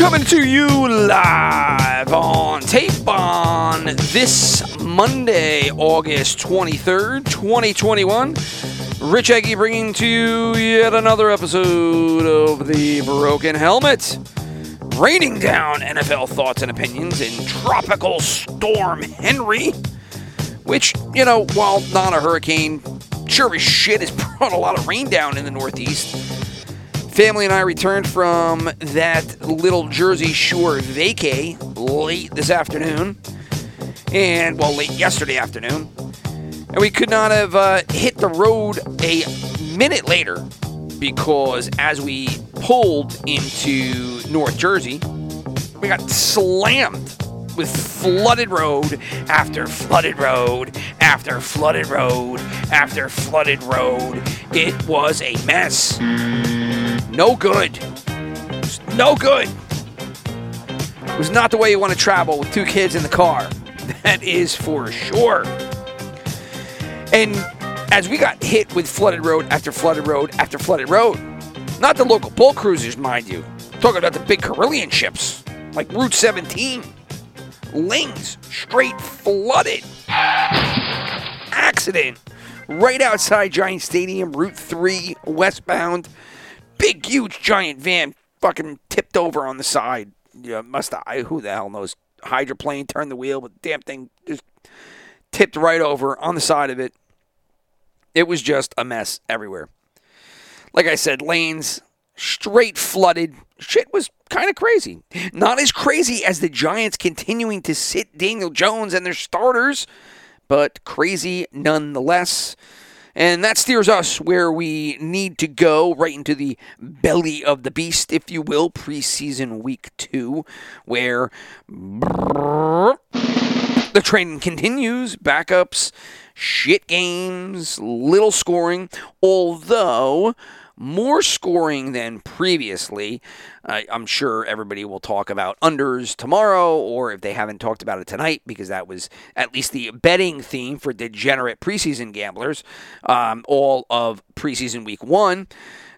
Coming to you live on tape on this Monday, August 23rd, 2021. Rich Eggy bringing to you yet another episode of the Broken Helmet. Raining down NFL thoughts and opinions in Tropical Storm Henry, which, you know, while not a hurricane, sure as shit has brought a lot of rain down in the Northeast. Family and I returned from that little Jersey Shore vacay late this afternoon, and well, late yesterday afternoon, and we could not have uh, hit the road a minute later because as we pulled into North Jersey, we got slammed with flooded road after flooded road after flooded road after flooded road. It was a mess. No good. No good. It was not the way you want to travel with two kids in the car. That is for sure. And as we got hit with flooded road after flooded road after flooded road, not the local bull cruisers, mind you, talking about the big Carillion ships, like Route 17, lanes straight flooded. Accident right outside Giant Stadium, Route 3, westbound. Big, huge, giant van fucking tipped over on the side. Yeah, must I? Who the hell knows? Hydroplane turned the wheel, but the damn thing just tipped right over on the side of it. It was just a mess everywhere. Like I said, lanes straight flooded. Shit was kind of crazy. Not as crazy as the Giants continuing to sit Daniel Jones and their starters, but crazy nonetheless. And that steers us where we need to go, right into the belly of the beast, if you will, preseason week two, where the training continues, backups, shit games, little scoring, although more scoring than previously. I'm sure everybody will talk about unders tomorrow, or if they haven't talked about it tonight, because that was at least the betting theme for degenerate preseason gamblers, um, all of preseason week one.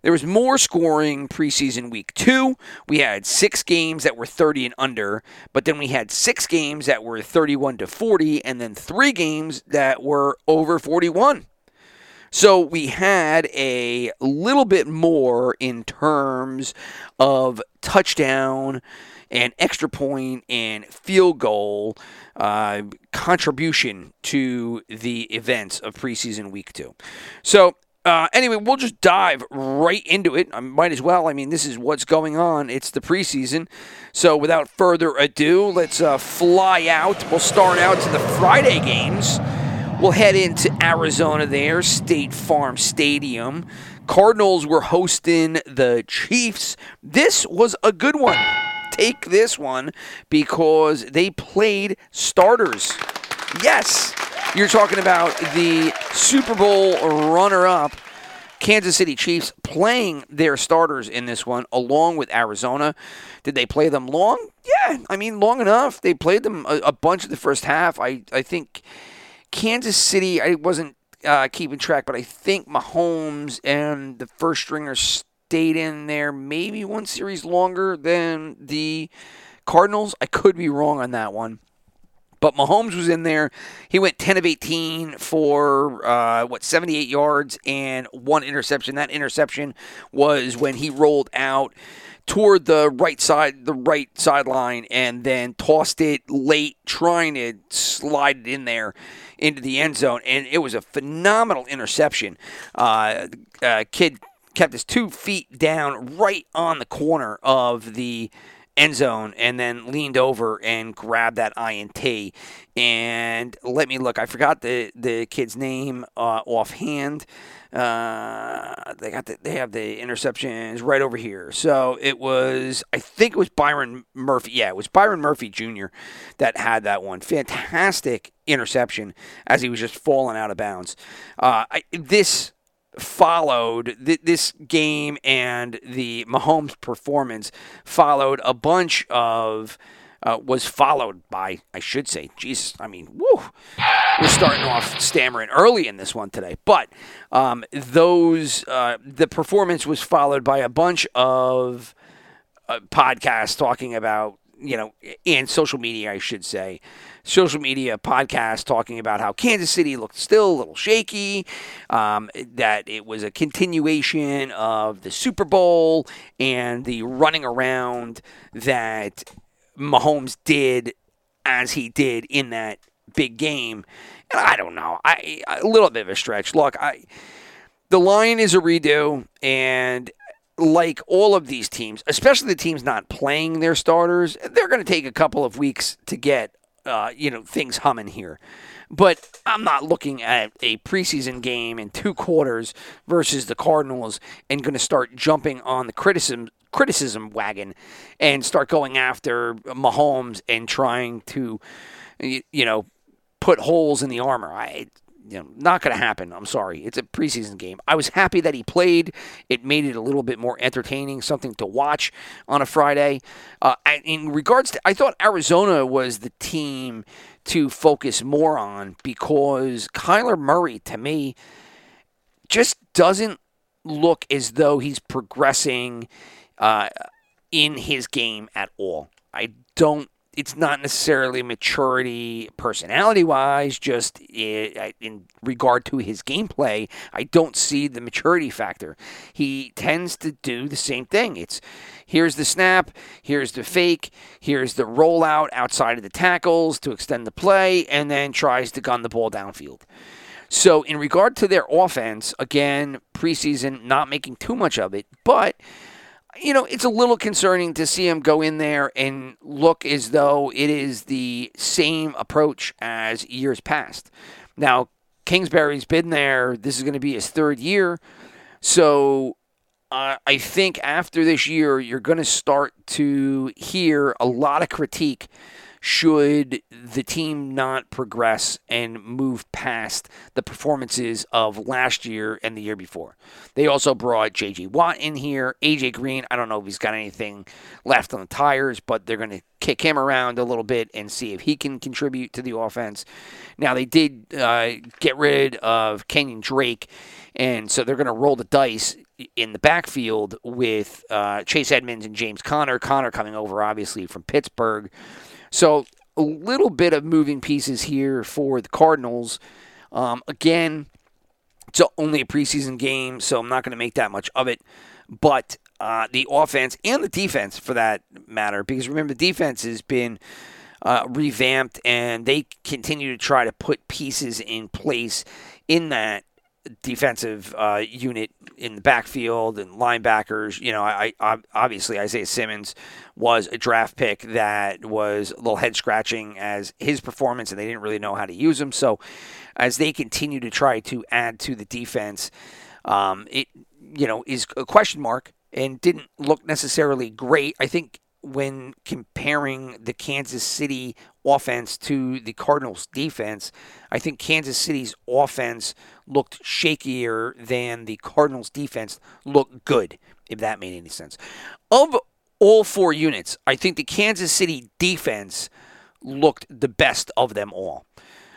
There was more scoring preseason week two. We had six games that were 30 and under, but then we had six games that were 31 to 40, and then three games that were over 41. So we had a little bit more in terms of touchdown and extra point and field goal uh, contribution to the events of preseason week two. So uh, anyway, we'll just dive right into it. I might as well. I mean, this is what's going on. It's the preseason. So, without further ado, let's uh, fly out. We'll start out to the Friday games. We'll head into Arizona there, State Farm Stadium. Cardinals were hosting the Chiefs. This was a good one. Take this one because they played starters. Yes, you're talking about the Super Bowl runner up, Kansas City Chiefs, playing their starters in this one along with Arizona. Did they play them long? Yeah, I mean, long enough. They played them a, a bunch of the first half. I, I think Kansas City, I wasn't uh, keeping track, but I think Mahomes and the first stringer stayed in there maybe one series longer than the Cardinals. I could be wrong on that one. But Mahomes was in there. He went 10 of 18 for, uh, what, 78 yards and one interception. That interception was when he rolled out toward the right side, the right sideline, and then tossed it late, trying to slide it in there into the end zone. And it was a phenomenal interception. Uh, uh, kid kept his two feet down right on the corner of the end zone and then leaned over and grabbed that INT. And let me look. I forgot the the kid's name uh, offhand. Uh, they got the, they have the interceptions right over here. So it was I think it was Byron Murphy. Yeah, it was Byron Murphy Jr. that had that one. Fantastic interception as he was just falling out of bounds. Uh, I, this followed th- this game and the Mahomes performance followed a bunch of uh, was followed by I should say Jesus I mean woo we're starting off stammering early in this one today but um, those uh, the performance was followed by a bunch of uh, podcasts talking about you know and social media I should say. Social media podcast talking about how Kansas City looked still a little shaky, um, that it was a continuation of the Super Bowl and the running around that Mahomes did as he did in that big game. And I don't know, I a little bit of a stretch. Look, I the line is a redo, and like all of these teams, especially the teams not playing their starters, they're going to take a couple of weeks to get uh, you know things humming here. But I'm not looking at a preseason game in two quarters versus the Cardinals and going to start jumping on the criticism criticism wagon and start going after Mahomes and trying to you know put holes in the armor. I you know, not going to happen. I'm sorry. It's a preseason game. I was happy that he played. It made it a little bit more entertaining, something to watch on a Friday. Uh, in regards to, I thought Arizona was the team to focus more on because Kyler Murray, to me, just doesn't look as though he's progressing uh, in his game at all. I don't it's not necessarily maturity personality wise, just in regard to his gameplay. I don't see the maturity factor. He tends to do the same thing. It's here's the snap, here's the fake, here's the rollout outside of the tackles to extend the play, and then tries to gun the ball downfield. So, in regard to their offense, again, preseason, not making too much of it, but you know, it's a little concerning to see him go in there and look as though it is the same approach as years past. Now, Kingsbury's been there. This is going to be his third year. So uh, I think after this year, you're going to start to hear a lot of critique should the team not progress and move past the performances of last year and the year before. They also brought J.J. Watt in here. A.J. Green, I don't know if he's got anything left on the tires, but they're going to kick him around a little bit and see if he can contribute to the offense. Now, they did uh, get rid of Kenyon Drake, and so they're going to roll the dice in the backfield with uh, Chase Edmonds and James Connor. Conner coming over, obviously, from Pittsburgh. So a little bit of moving pieces here for the Cardinals. Um, again, it's only a preseason game, so I'm not going to make that much of it. But uh, the offense and the defense, for that matter, because remember, the defense has been uh, revamped and they continue to try to put pieces in place in that defensive uh, unit in the backfield and linebackers. You know, I, I, obviously Isaiah Simmons was a draft pick that was a little head scratching as his performance, and they didn't really know how to use him. So, as they continue to try to add to the defense, um, it you know is a question mark and didn't look necessarily great. I think when comparing the Kansas City offense to the Cardinals defense, I think Kansas City's offense looked shakier than the Cardinals defense looked good, if that made any sense. Of all four units, I think the Kansas City defense looked the best of them all.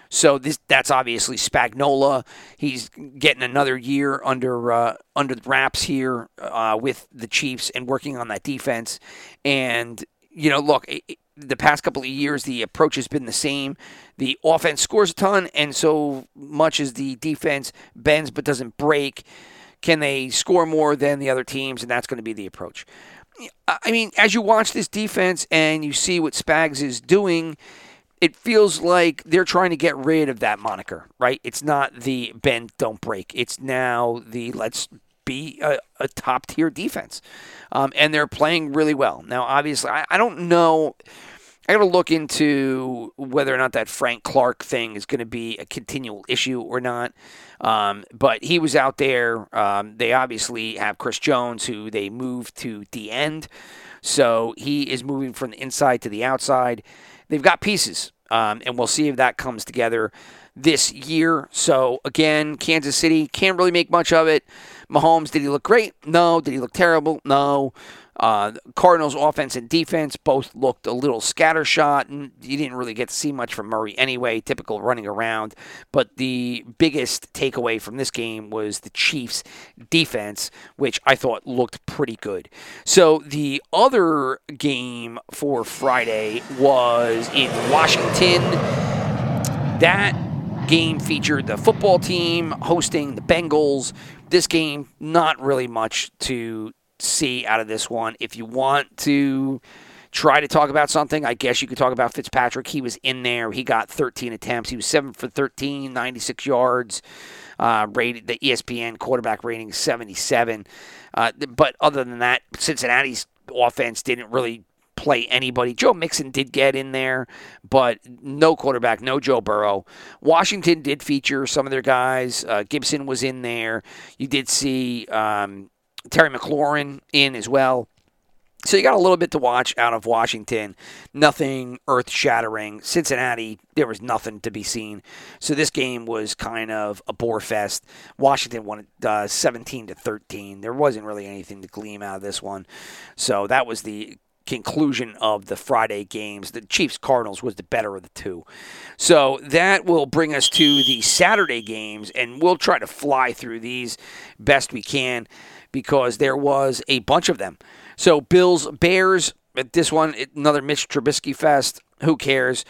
So this that's obviously Spagnuolo. He's getting another year under uh, under the wraps here uh, with the Chiefs and working on that defense. And you know, look, it, the past couple of years the approach has been the same. The offense scores a ton, and so much as the defense bends but doesn't break, can they score more than the other teams? And that's going to be the approach. I mean, as you watch this defense and you see what Spags is doing it feels like they're trying to get rid of that moniker, right? It's not the bend don't break. It's now the let's be a, a top tier defense. Um, and they're playing really well. Now, obviously, I, I don't know. I got to look into whether or not that Frank Clark thing is going to be a continual issue or not. Um, but he was out there. Um, they obviously have Chris Jones, who they moved to the end. So he is moving from the inside to the outside. They've got pieces, um, and we'll see if that comes together this year. So again, Kansas City can't really make much of it. Mahomes, did he look great? No. Did he look terrible? No. Uh, Cardinals offense and defense both looked a little scattershot, and you didn't really get to see much from Murray anyway. Typical running around, but the biggest takeaway from this game was the Chiefs' defense, which I thought looked pretty good. So the other game for Friday was in Washington. That game featured the football team hosting the Bengals. This game, not really much to see out of this one. If you want to try to talk about something, I guess you could talk about Fitzpatrick. He was in there. He got 13 attempts. He was 7 for 13, 96 yards. Uh, rated the ESPN quarterback rating 77. Uh, but other than that, Cincinnati's offense didn't really play anybody. Joe Mixon did get in there, but no quarterback, no Joe Burrow. Washington did feature some of their guys. Uh, Gibson was in there. You did see um, Terry McLaurin in as well. So you got a little bit to watch out of Washington. Nothing earth shattering. Cincinnati, there was nothing to be seen. So this game was kind of a bore fest. Washington won uh, 17 to 13. There wasn't really anything to gleam out of this one. So that was the conclusion of the Friday games. The Chiefs Cardinals was the better of the two. So that will bring us to the Saturday games, and we'll try to fly through these best we can because there was a bunch of them. So Bills Bears. This one, another Mitch Trubisky fest. Who cares?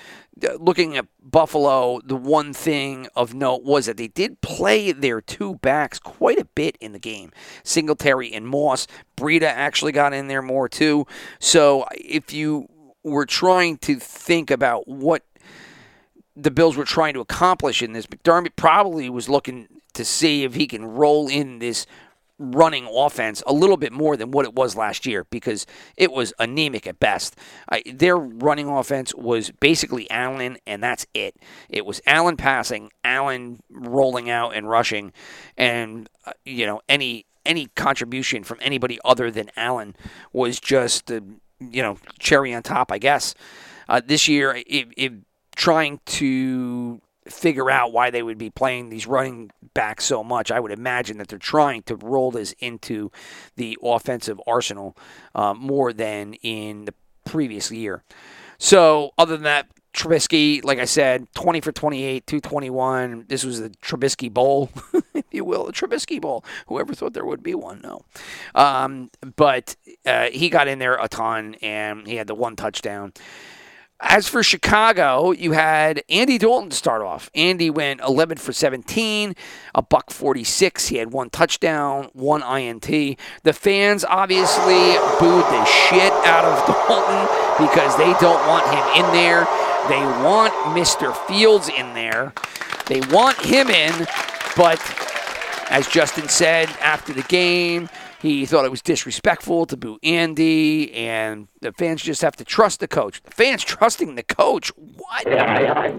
Looking at Buffalo, the one thing of note was that they did play their two backs quite a bit in the game. Singletary and Moss. Breida actually got in there more too. So if you were trying to think about what the Bills were trying to accomplish in this, McDermott probably was looking to see if he can roll in this running offense a little bit more than what it was last year because it was anemic at best. I, their running offense was basically Allen, and that's it. It was Allen passing, Allen rolling out and rushing, and uh, you know any any contribution from anybody other than Allen was just uh, you know cherry on top, I guess. Uh, this year, it, it, trying to figure out why they would be playing these running backs so much. I would imagine that they're trying to roll this into the offensive arsenal uh, more than in the previous year. So, other than that, Trubisky, like I said, 20 for 28, 221. This was the Trubisky Bowl, if you will, the Trubisky Bowl. Whoever thought there would be one? No. Um, but uh, he got in there a ton, and he had the one touchdown. As for Chicago, you had Andy Dalton to start off. Andy went 11 for 17, a buck 46. He had one touchdown, one INT. The fans obviously booed the shit out of Dalton because they don't want him in there. They want Mr. Fields in there. They want him in, but as Justin said after the game, he thought it was disrespectful to boo Andy, and the fans just have to trust the coach. The fans trusting the coach? What?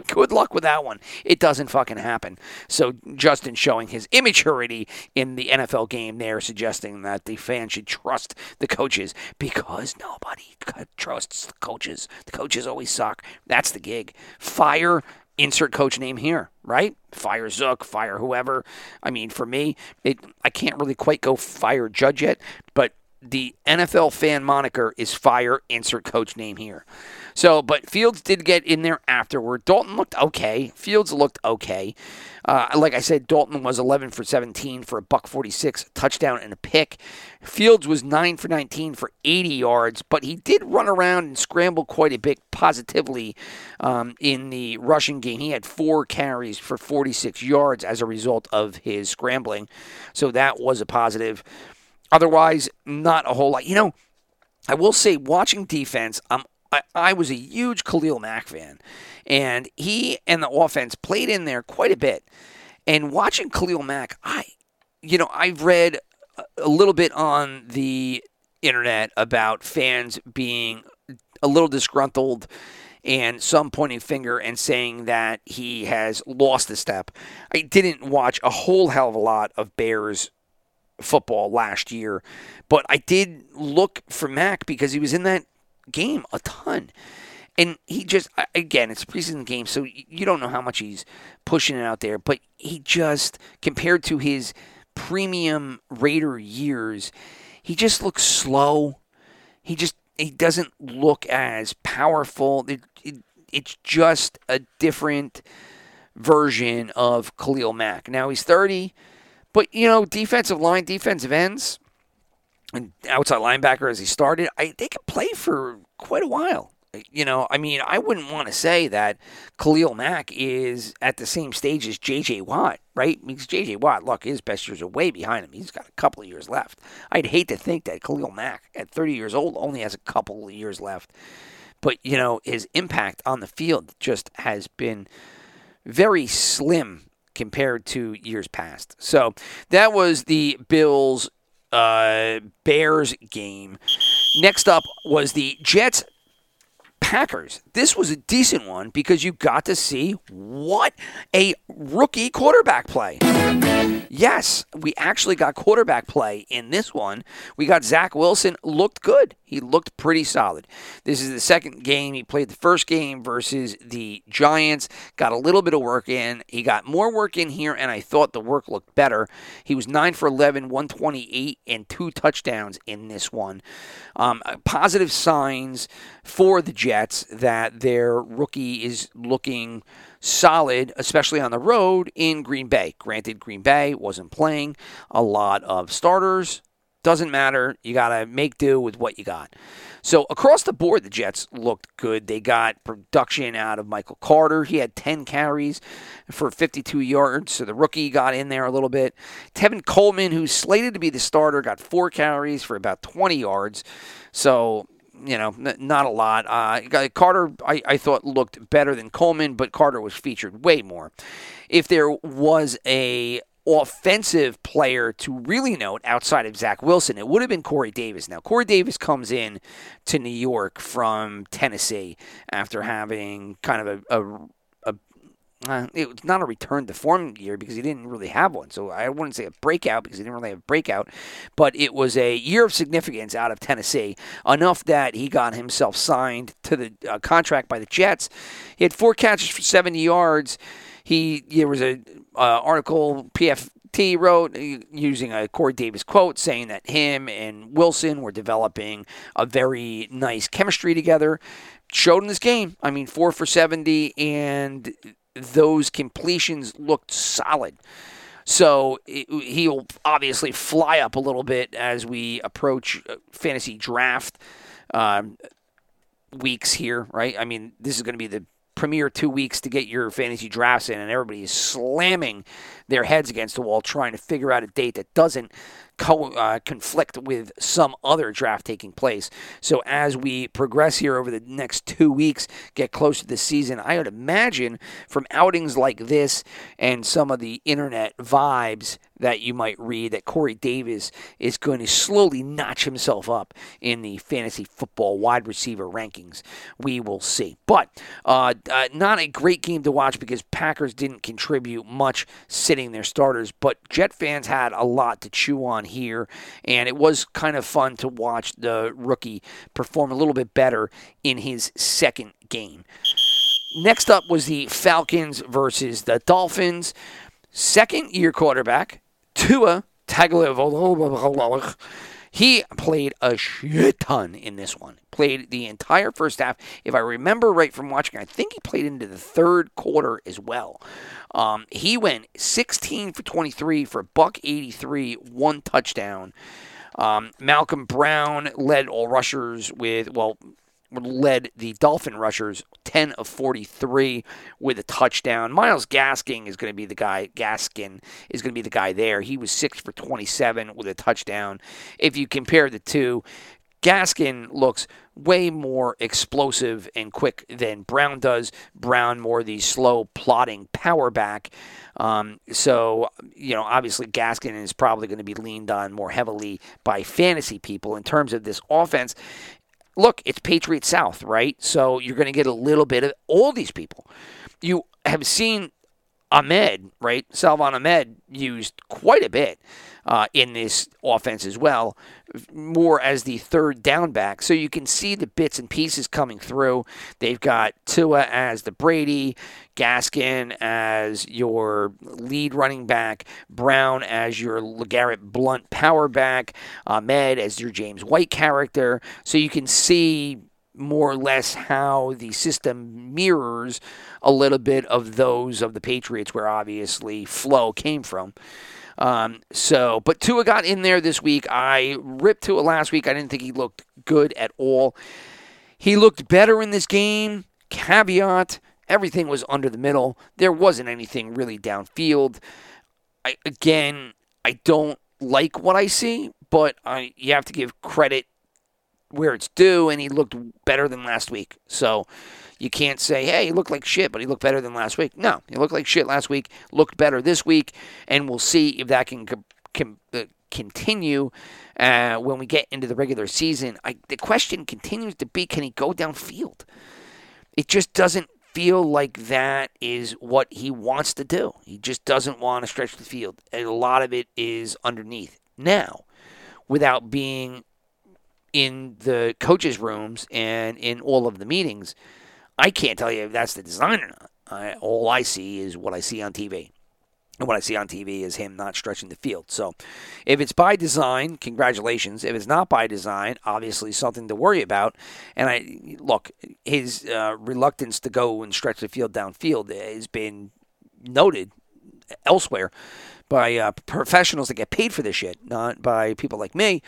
Good luck with that one. It doesn't fucking happen. So Justin showing his immaturity in the NFL game there, suggesting that the fans should trust the coaches because nobody trusts the coaches. The coaches always suck. That's the gig. Fire insert coach name here, right? Fire Zook, fire whoever. I mean, for me, it I can't really quite go fire Judge yet, but the NFL fan moniker is fire insert coach name here. So, but Fields did get in there afterward. Dalton looked okay. Fields looked okay. Uh, like I said, Dalton was 11 for 17 for a buck 46, touchdown and a pick. Fields was 9 for 19 for 80 yards, but he did run around and scramble quite a bit positively um, in the rushing game. He had four carries for 46 yards as a result of his scrambling, so that was a positive. Otherwise, not a whole lot. You know, I will say, watching defense, I'm I, I was a huge Khalil Mack fan, and he and the offense played in there quite a bit. And watching Khalil Mack, I, you know, I've read a little bit on the internet about fans being a little disgruntled and some pointing finger and saying that he has lost a step. I didn't watch a whole hell of a lot of Bears football last year, but I did look for Mack because he was in that game a ton. And he just, again, it's a preseason game, so you don't know how much he's pushing it out there, but he just, compared to his premium Raider years, he just looks slow. He just, he doesn't look as powerful. It, it, it's just a different version of Khalil Mack. Now he's 30, but, you know, defensive line, defensive ends, outside linebacker as he started, I, they could play for quite a while. You know, I mean, I wouldn't want to say that Khalil Mack is at the same stage as J.J. Watt, right? Because J.J. Watt, look, his best years are way behind him. He's got a couple of years left. I'd hate to think that Khalil Mack, at 30 years old, only has a couple of years left. But, you know, his impact on the field just has been very slim compared to years past. So that was the Bills uh, Bears game. Next up was the Jets Packers. This was a decent one because you got to see what a rookie quarterback play. Yes, we actually got quarterback play in this one. We got Zach Wilson looked good. He looked pretty solid. This is the second game. He played the first game versus the Giants. Got a little bit of work in. He got more work in here, and I thought the work looked better. He was 9 for 11, 128, and two touchdowns in this one. Um, positive signs for the Jets that their rookie is looking solid, especially on the road in Green Bay. Granted, Green Bay wasn't playing a lot of starters. Doesn't matter. You got to make do with what you got. So across the board, the Jets looked good. They got production out of Michael Carter. He had 10 carries for 52 yards, so the rookie got in there a little bit. Tevin Coleman, who's slated to be the starter, got four carries for about 20 yards. So you know, n- not a lot. Uh, Carter, I, I thought looked better than Coleman, but Carter was featured way more. If there was a offensive player to really note outside of Zach Wilson, it would have been Corey Davis. Now, Corey Davis comes in to New York from Tennessee after having kind of a, a uh, it was not a return to form year because he didn't really have one. So I wouldn't say a breakout because he didn't really have a breakout, but it was a year of significance out of Tennessee, enough that he got himself signed to the uh, contract by the Jets. He had four catches for 70 yards. He there was a uh, article PFT wrote uh, using a Corey Davis quote saying that him and Wilson were developing a very nice chemistry together. Showed in this game. I mean, four for 70, and those completions looked solid. So he'll obviously fly up a little bit as we approach uh, fantasy draft um, weeks here, right? I mean, this is going to be the premier two weeks to get your fantasy drafts in, and everybody is slamming their heads against the wall trying to figure out a date that doesn't co- uh, conflict with some other draft taking place. So as we progress here over the next two weeks, get close to the season, I would imagine from outings like this and some of the internet vibes that you might read that Corey Davis is going to slowly notch himself up in the fantasy football wide receiver rankings. We will see. But uh, uh, not a great game to watch because Packers didn't contribute much sitting their starters, but Jet fans had a lot to chew on here, and it was kind of fun to watch the rookie perform a little bit better in his second game. Next up was the Falcons versus the Dolphins. Second year quarterback, Tua Tagovailoa. He played a shit ton in this one. Played the entire first half. If I remember right from watching, I think he played into the third quarter as well. Um, he went 16 for 23 for buck 83, one touchdown. Um, Malcolm Brown led all rushers with well led the Dolphin rushers 10 of 43 with a touchdown. Myles Gaskin is going to be the guy. Gaskin is going to be the guy there. He was 6 for 27 with a touchdown. If you compare the two, Gaskin looks way more explosive and quick than Brown does. Brown more the slow, plodding power back. Um, so, you know, obviously Gaskin is probably going to be leaned on more heavily by fantasy people in terms of this offense. Look, it's Patriot South, right? So you're going to get a little bit of all these people. You have seen Ahmed, right? Salvon Ahmed used quite a bit uh, in this offense as well, more as the third down back. So you can see the bits and pieces coming through. They've got Tua as the Brady, Gaskin as your lead running back, Brown as your LeGarrette Blunt power back, Ahmed as your James White character. So you can see more or less how the system mirrors a little bit of those of the Patriots, where obviously flow came from. Um, so, but Tua got in there this week. I ripped Tua last week. I didn't think he looked good at all. He looked better in this game. Caveat: everything was under the middle. There wasn't anything really downfield. I again, I don't like what I see, but I you have to give credit where it's due, and he looked better than last week. So you can't say, hey, he looked like shit, but he looked better than last week. No, he looked like shit last week, looked better this week, and we'll see if that can, can uh, continue uh, when we get into the regular season. I, the question continues to be can he go downfield? It just doesn't feel like that is what he wants to do. He just doesn't want to stretch the field. And a lot of it is underneath. Now, without being in the coaches' rooms and in all of the meetings, I can't tell you if that's the design or not. I, all I see is what I see on TV. And what I see on TV is him not stretching the field. So if it's by design, congratulations. If it's not by design, obviously something to worry about. And I look, his uh, reluctance to go and stretch the field downfield has been noted elsewhere by uh, professionals that get paid for this shit, not by people like me.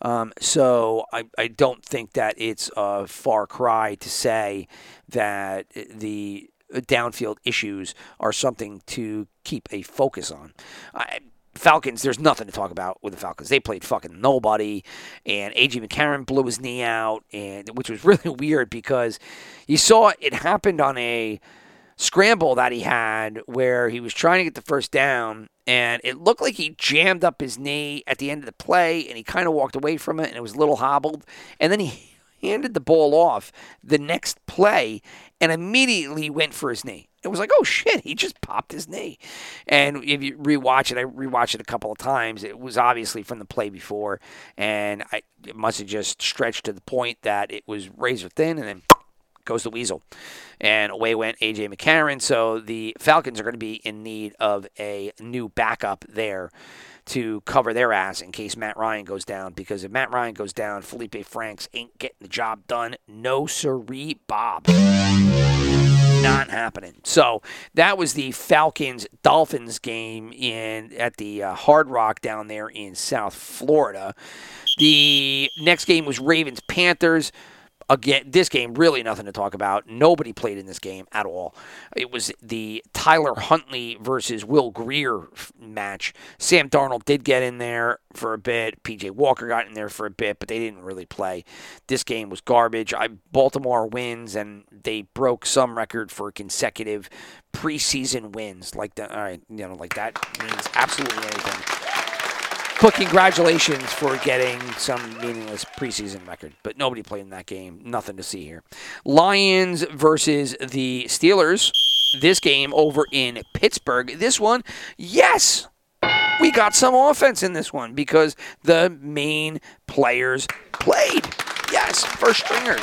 Um, so I, I don't think that it's a far cry to say that the downfield issues are something to keep a focus on. I, Falcons, there's nothing to talk about with the Falcons. They played fucking nobody, and AJ McCarron blew his knee out, and which was really weird because you saw it happened on a scramble that he had where he was trying to get the first down and it looked like he jammed up his knee at the end of the play and he kind of walked away from it and it was a little hobbled and then he handed the ball off the next play and immediately went for his knee. It was like, oh shit, he just popped his knee. And if you rewatch it, I rewatched it a couple of times. It was obviously from the play before, and I, it must have just stretched to the point that it was razor thin, and then goes the weasel. And away went A.J. McCarron. So the Falcons are going to be in need of a new backup there to cover their ass in case Matt Ryan goes down. Because if Matt Ryan goes down, Felipe Franks ain't getting the job done. No siree, Bob. Not happening. So that was the Falcons Dolphins game in at the uh, Hard Rock down there in South Florida. The next game was Ravens Panthers again, this game really nothing to talk about. Nobody played in this game at all. It was the Tyler Huntley versus Will Grier match. Sam Darnold did get in there for a bit. PJ Walker got in there for a bit, but they didn't really play. This game was garbage. I Baltimore wins and they broke some record for consecutive preseason wins. Like that, all right, you know, like that means absolutely anything. But congratulations for getting some meaningless preseason record. But nobody played in that game. Nothing to see here. Lions versus the Steelers. This game over in Pittsburgh. This one, yes, we got some offense in this one because the main players played. Yes, first stringers.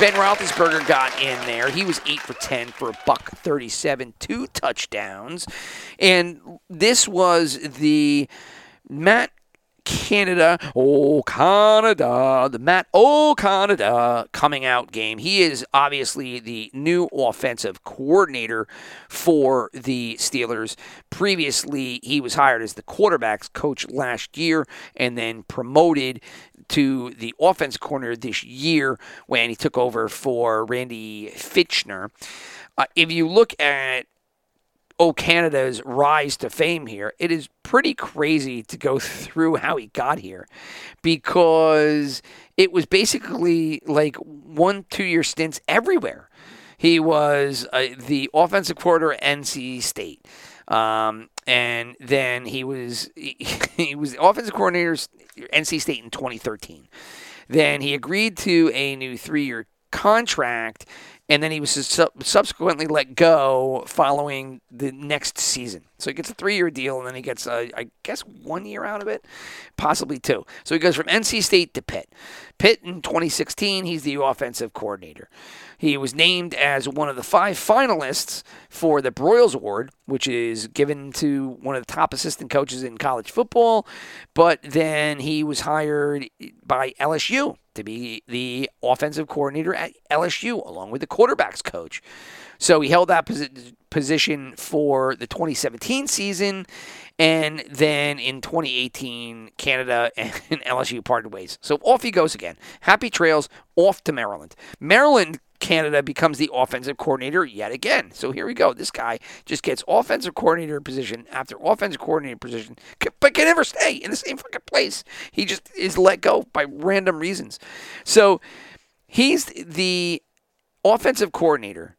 Ben Roethlisberger got in there. He was eight for ten for a buck thirty-seven, two touchdowns, and this was the Matt Canada, oh Canada, the Matt oh Canada coming out game. He is obviously the new offensive coordinator for the Steelers. Previously, he was hired as the quarterbacks coach last year and then promoted to the offense corner this year when he took over for Randy Fichtner. Uh, if you look at Canada's rise to fame here, it is pretty crazy to go through how he got here because it was basically like one, two year stints everywhere. He was uh, the offensive coordinator at NC State. Um, and then he was he, he was the offensive coordinator at NC State in 2013. Then he agreed to a new three-year contract, and then he was su- subsequently let go following the next season. So he gets a three-year deal, and then he gets, uh, I guess, one year out of it, possibly two. So he goes from NC State to Pitt. Pitt in 2016, he's the offensive coordinator. He was named as one of the five finalists for the Broyles Award, which is given to one of the top assistant coaches in college football. But then he was hired by LSU to be the offensive coordinator at LSU, along with the quarterbacks coach. So he held that posi- position for the 2017 season. And then in 2018, Canada and LSU parted ways. So off he goes again. Happy trails off to Maryland. Maryland Canada becomes the offensive coordinator yet again. So here we go. This guy just gets offensive coordinator position after offensive coordinator position, but can never stay in the same fucking place. He just is let go by random reasons. So he's the offensive coordinator.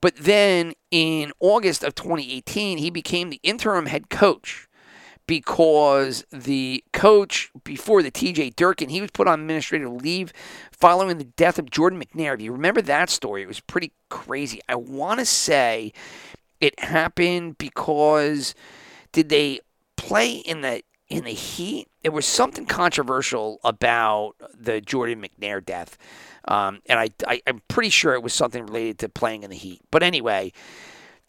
But then in August of 2018, he became the interim head coach because the coach before the DJ Durkin, he was put on administrative leave following the death of Jordan McNair. Do you remember that story? It was pretty crazy. I want to say it happened because did they play in the in the heat? There was something controversial about the Jordan McNair death. Um, and I, I, I'm pretty sure it was something related to playing in the heat. But anyway,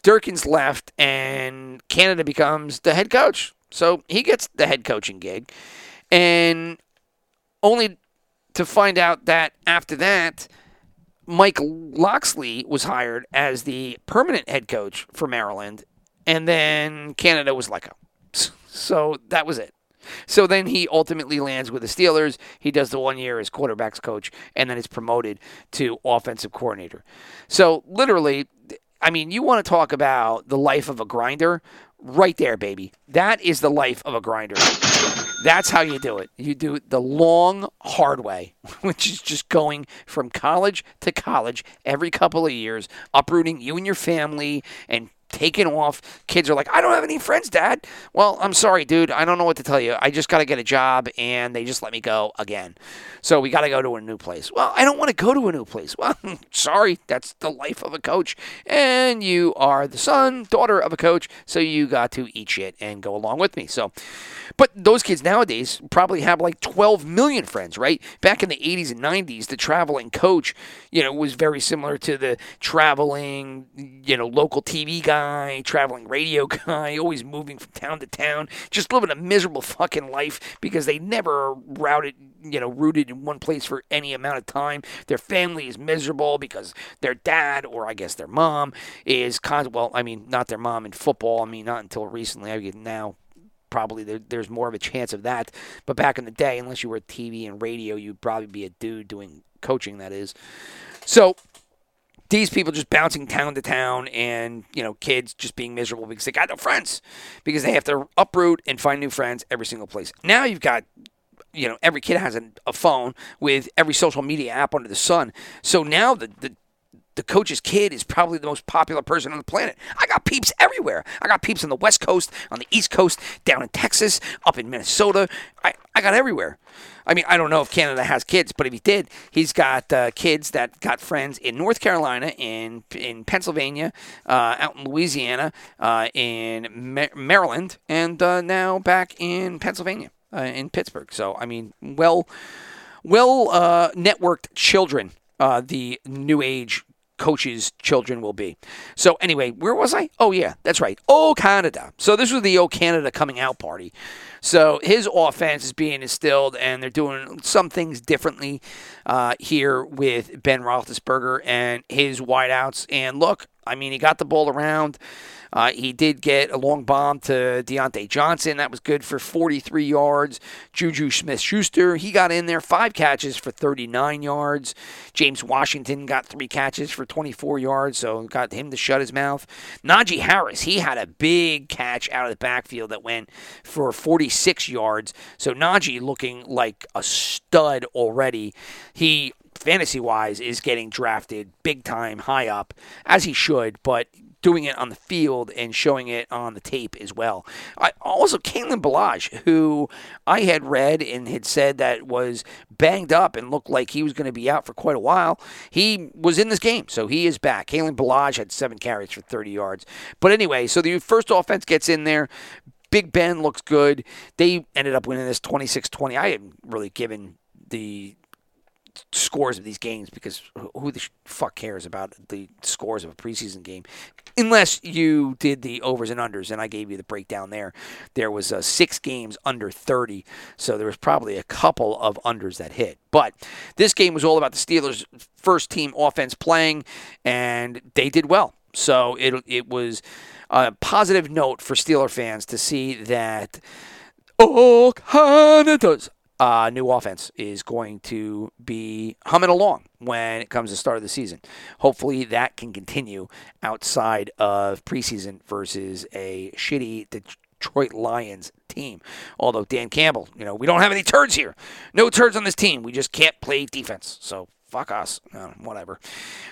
Durkin's left, and Canada becomes the head coach. So he gets the head coaching gig. And only to find out that after that, Mike Locksley was hired as the permanent head coach for Maryland. And then Canada was let go. So that was it. So then he ultimately lands with the Steelers. He does the one year as quarterbacks coach, and then is promoted to offensive coordinator. So literally, I mean, you want to talk about the life of a grinder? Right there, baby. That is the life of a grinder. That's how you do it. You do it the long, hard way, which is just going from college to college every couple of years, uprooting you and your family and taken off. Kids are like, I don't have any friends, Dad. Well, I'm sorry, dude. I don't know what to tell you. I just got to get a job, and they just let me go again. So we got to go to a new place. Well, I don't want to go to a new place. Well, sorry. That's the life of a coach. And you are the son, daughter of a coach, so you got to eat shit and go along with me. So, but those kids nowadays probably have like 12 million friends, right? Back in the 80s and 90s, the traveling coach, you know, was very similar to the traveling, you know, local TV guy, traveling radio guy, always moving from town to town, just living a miserable fucking life because they never routed, you know, rooted in one place for any amount of time. Their family is miserable because their dad, or I guess their mom, is con. Well, I mean, not their mom in football. I mean, not until recently. I mean, now probably there, there's more of a chance of that. But back in the day, unless you were TV and radio, you'd probably be a dude doing coaching. That is. So these people just bouncing town to town and you know kids just being miserable because they got no friends because they have to uproot and find new friends every single place. Now you've got you know every kid has a, a phone with every social media app under the sun. So now the, the the coach's kid is probably the most popular person on the planet. I got peeps everywhere. I got peeps on the West Coast, on the East Coast, down in Texas, up in Minnesota. I, I got everywhere. I mean, I don't know if Canada has kids, but if he did, he's got uh, kids that got friends in North Carolina, in in Pennsylvania, uh, out in Louisiana, uh, in Ma- Maryland, and uh, now back in Pennsylvania, uh, in Pittsburgh. So, I mean, well, well uh, networked children. The new age coaches' children will be. So anyway, where was I? Oh yeah, that's right. Oh Canada. So this was the Oh Canada coming out party. So his offense is being instilled, and they're doing some things differently uh, here with Ben Roethlisberger and his wideouts. And look, I mean, he got the ball around. Uh, he did get a long bomb to Diontae Johnson. That was good for 43 yards. Juju Smith Schuster, he got in there, five catches for 39 yards. James Washington got three catches for 24 yards, so got him to shut his mouth. Najee Harris, he had a big catch out of the backfield that went for 46 yards. So Najee looking like a stud already. He fantasy wise is getting drafted big time high up as he should but doing it on the field and showing it on the tape as well. I, also, Kalen Ballage, who I had read and had said that was banged up and looked like he was going to be out for quite a while, he was in this game, so he is back. Kalen Ballage had seven carries for 30 yards. But anyway, so the first offense gets in there. Big Ben looks good. They ended up winning this 26 20. I hadn't really given the scores of these games because who the fuck cares about the scores of a preseason game? Unless you did the overs and unders and I gave you the breakdown there. There was uh, six games under 30 so there was probably a couple of unders that hit. But this game was all about the Steelers first team offense playing and they did well. So it it was a positive note for Steeler fans to see that Oh, Canada's uh, new offense is going to be humming along when it comes to start of the season. Hopefully that can continue outside of preseason versus a shitty Detroit Lions team. Although Dan Campbell, you know, we don't have any turds here. No turds on this team. We just can't play defense. So fuck us. Uh, whatever.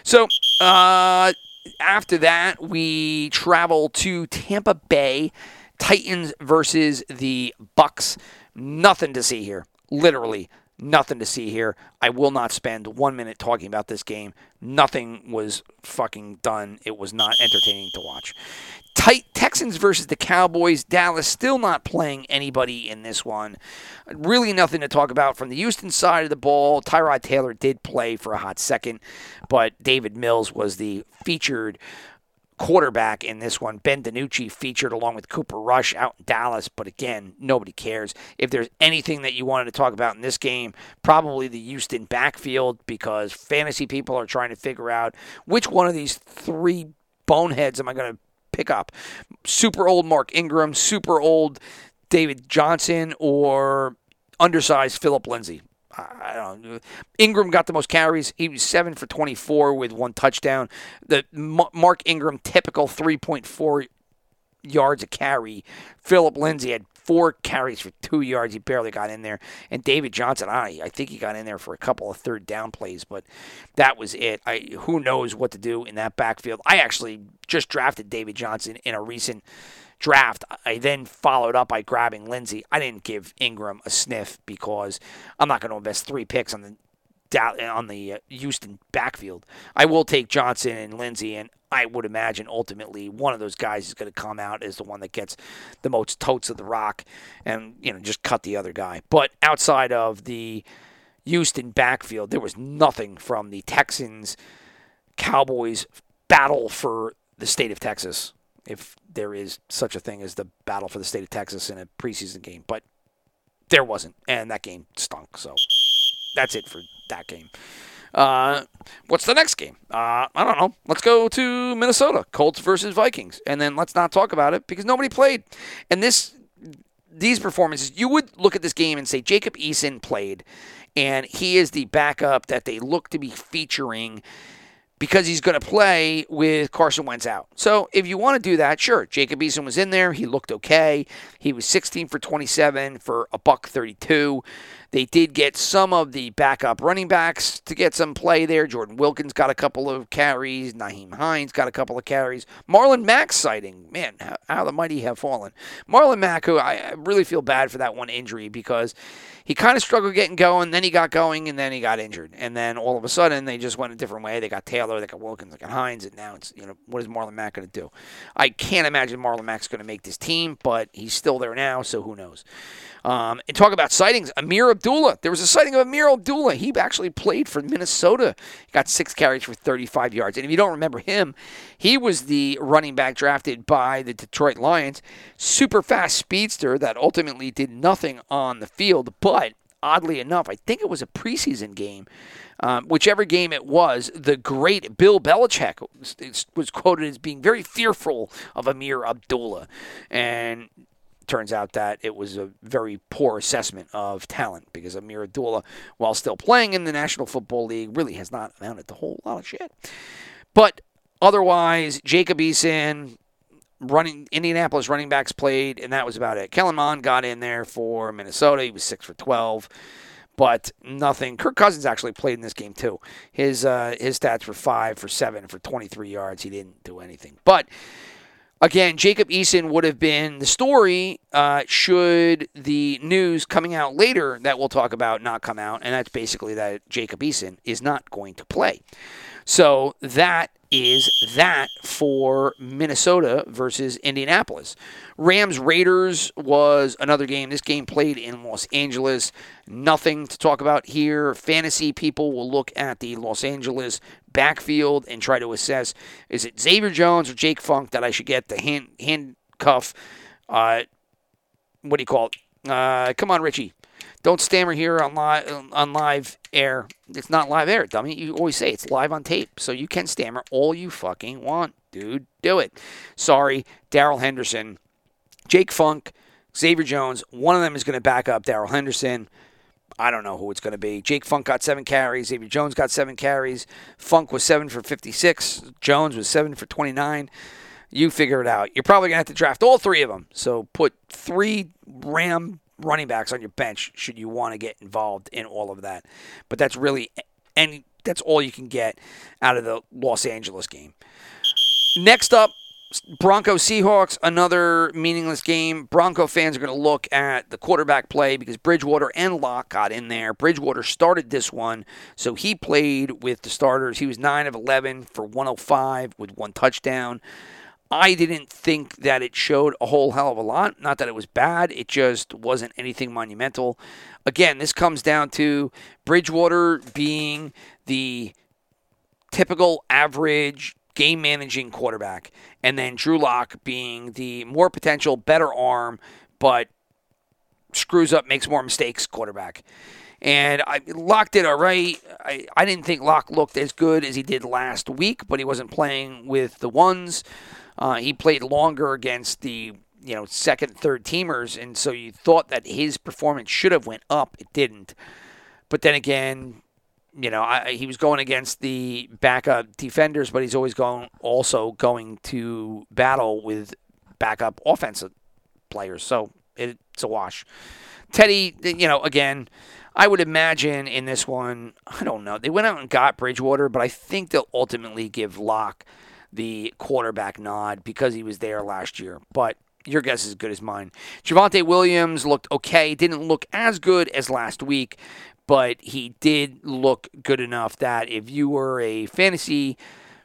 So uh, after that, we travel to Tampa Bay. Titans versus the Bucks. Nothing to see here literally nothing to see here. I will not spend one minute talking about this game. Nothing was fucking done. It was not entertaining to watch. Tight Texans versus the Cowboys. Dallas still not playing anybody in this one. Really nothing to talk about from the Houston side of the ball. Tyrod Taylor did play for a hot second, but David Mills was the featured quarterback in this one. Ben DiNucci featured along with Cooper Rush out in Dallas, but again, nobody cares. If there's anything that you wanted to talk about in this game, probably the Houston backfield because fantasy people are trying to figure out which one of these three boneheads am I going to pick up. Super old Mark Ingram, super old David Johnson, or undersized Phillip Lindsay. I don't know. Ingram got the most carries. He was seven for 24 with one touchdown. The Mark Ingram typical 3.4 yards a carry. Phillip Lindsay had four carries for two yards. He barely got in there. And David Johnson, I, I think he got in there for a couple of third down plays, but that was it. I who knows what to do in that backfield. I actually just drafted David Johnson in a recent draft. I then followed up by grabbing Lindsay. I didn't give Ingram a sniff because I'm not going to invest three picks on the on the uh, Houston backfield. I will take Johnson and Lindsay, and I would imagine ultimately one of those guys is going to come out as the one that gets the most totes of the rock, and you know just cut the other guy. But outside of the Houston backfield, there was nothing from the Texans Cowboys battle for the state of Texas if there is such a thing as the battle for the state of Texas in a preseason game. But there wasn't, and that game stunk. So that's it for that game. Uh, what's the next game? Uh, I don't know. Let's go to Minnesota, Colts versus Vikings, and then let's not talk about it because nobody played. And this, these performances, you would look at this game and say Jacob Eason played, and he is the backup that they look to be featuring because he's going to play with Carson Wentz out. So if you want to do that, sure. Jacob Eason was in there. He looked okay. He was 16 for 27 for a buck 32. They did get some of the backup running backs to get some play there. Jordan Wilkins got a couple of carries. Nyheim Hines got a couple of carries. Marlon Mack sighting. Man, how, how the mighty have fallen. Marlon Mack, who I really feel bad for that one injury because he kind of struggled getting going. Then he got going, and then he got injured. And then all of a sudden, they just went a different way. They got Taylor, they got Wilkins, they got Hines, and now it's, you know, what is Marlon Mack going to do? I can't imagine Marlon Mack's going to make this team, but he's still there now, so who knows? Um, and talk about sightings. Ameer Abdullah. There was a sighting of Ameer Abdullah. He actually played for Minnesota. He got six carries for 35 yards. And if you don't remember him, he was the running back drafted by the Detroit Lions. Super fast speedster that ultimately did nothing on the field, but oddly enough, I think it was a preseason game. Um, whichever game it was, the great Bill Belichick was, was quoted as being very fearful of Ameer Abdullah. And turns out that it was a very poor assessment of talent because Ameer Abdullah, while still playing in the National Football League, really has not amounted to a whole lot of shit. But otherwise, Jacob Eason, running Indianapolis running backs played, and that was about it. Kellen Mond got in there for Minnesota. He was six for twelve, but nothing. Kirk Cousins actually played in this game too. His uh, his stats were five for seven for twenty three yards. He didn't do anything, but. Again, Jacob Eason would have been the story uh, should the news coming out later that we'll talk about not come out, and that's basically that Jacob Eason is not going to play. So that is that for Minnesota versus Indianapolis. Rams Raiders was another game. This game played in Los Angeles. Nothing to talk about here. Fantasy people will look at the Los Angeles backfield and try to assess is it Xavier Jones or Jake Funk that I should get the hand handcuff? Uh, what do you call it? Uh, come on, Richie. Don't stammer here on live on live air. It's not live air, dummy. You always say it's live on tape, so you can stammer all you fucking want, dude. Do it. Sorry, Daryl Henderson, Jake Funk, Xavier Jones. One of them is going to back up Daryl Henderson. I don't know who it's going to be. Jake Funk got seven carries. Xavier Jones got seven carries. Funk was seven for 56. Jones was seven for 29. You figure it out. You're probably going to have to draft all three of them. So put three Ram running backs on your bench should you want to get involved in all of that. But that's really and that's all you can get out of the Los Angeles game. Next up, Bronco Seahawks, another meaningless game. Bronco fans are going to look at the quarterback play because Bridgewater and Lock got in there. Bridgewater started this one, so he played with the starters. He was 9 of 11 for 105 with one touchdown. I didn't think that it showed a whole hell of a lot. Not that it was bad, it just wasn't anything monumental. Again, this comes down to Bridgewater being the typical average game managing quarterback, and then Drew Lock being the more potential, better arm, but screws up, makes more mistakes quarterback. And I, Lock did all right. I, I didn't think Lock looked as good as he did last week, but he wasn't playing with the ones. Uh, he played longer against the you know second, third teamers, and so you thought that his performance should have went up. It didn't. But then again, you know, I, he was going against the backup defenders, but he's always going also going to battle with backup offensive players. So it, it's a wash. Teddy, you know, again, I would imagine in this one, I don't know. They went out and got Bridgewater, but I think they'll ultimately give Lock the quarterback nod because he was there last year. But your guess is as good as mine. Javonte Williams looked okay. Didn't look as good as last week, but he did look good enough that if you were a fantasy